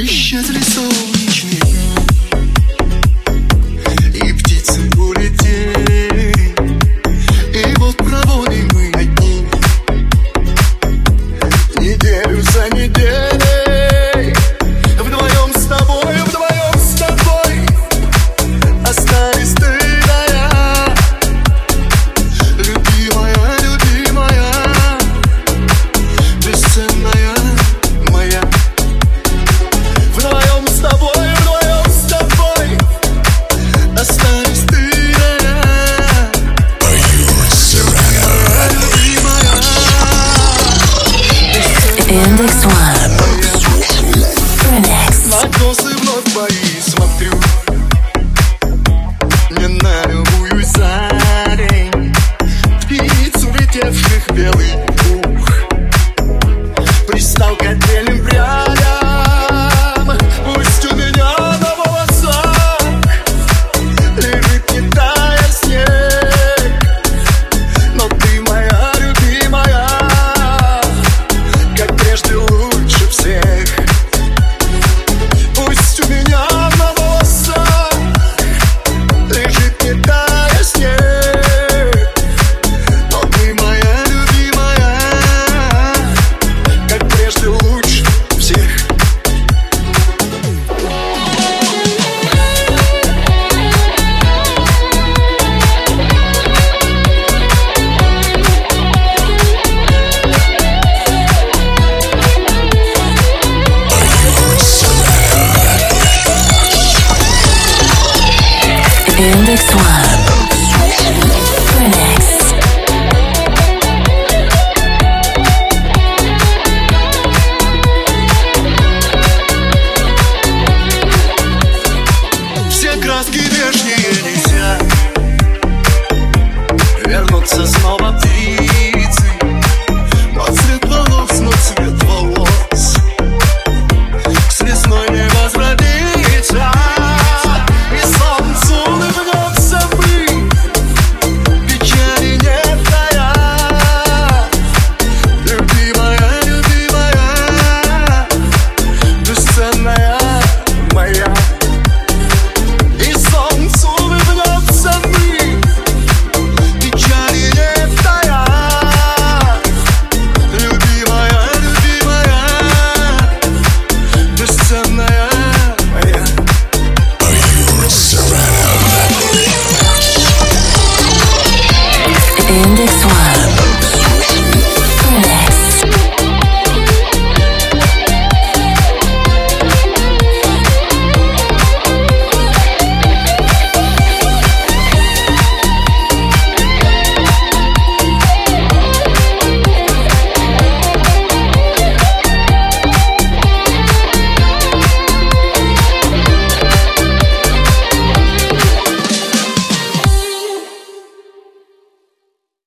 Richesse les sceaux. Index One. Index One. Renex. вернуться снова ты. This One.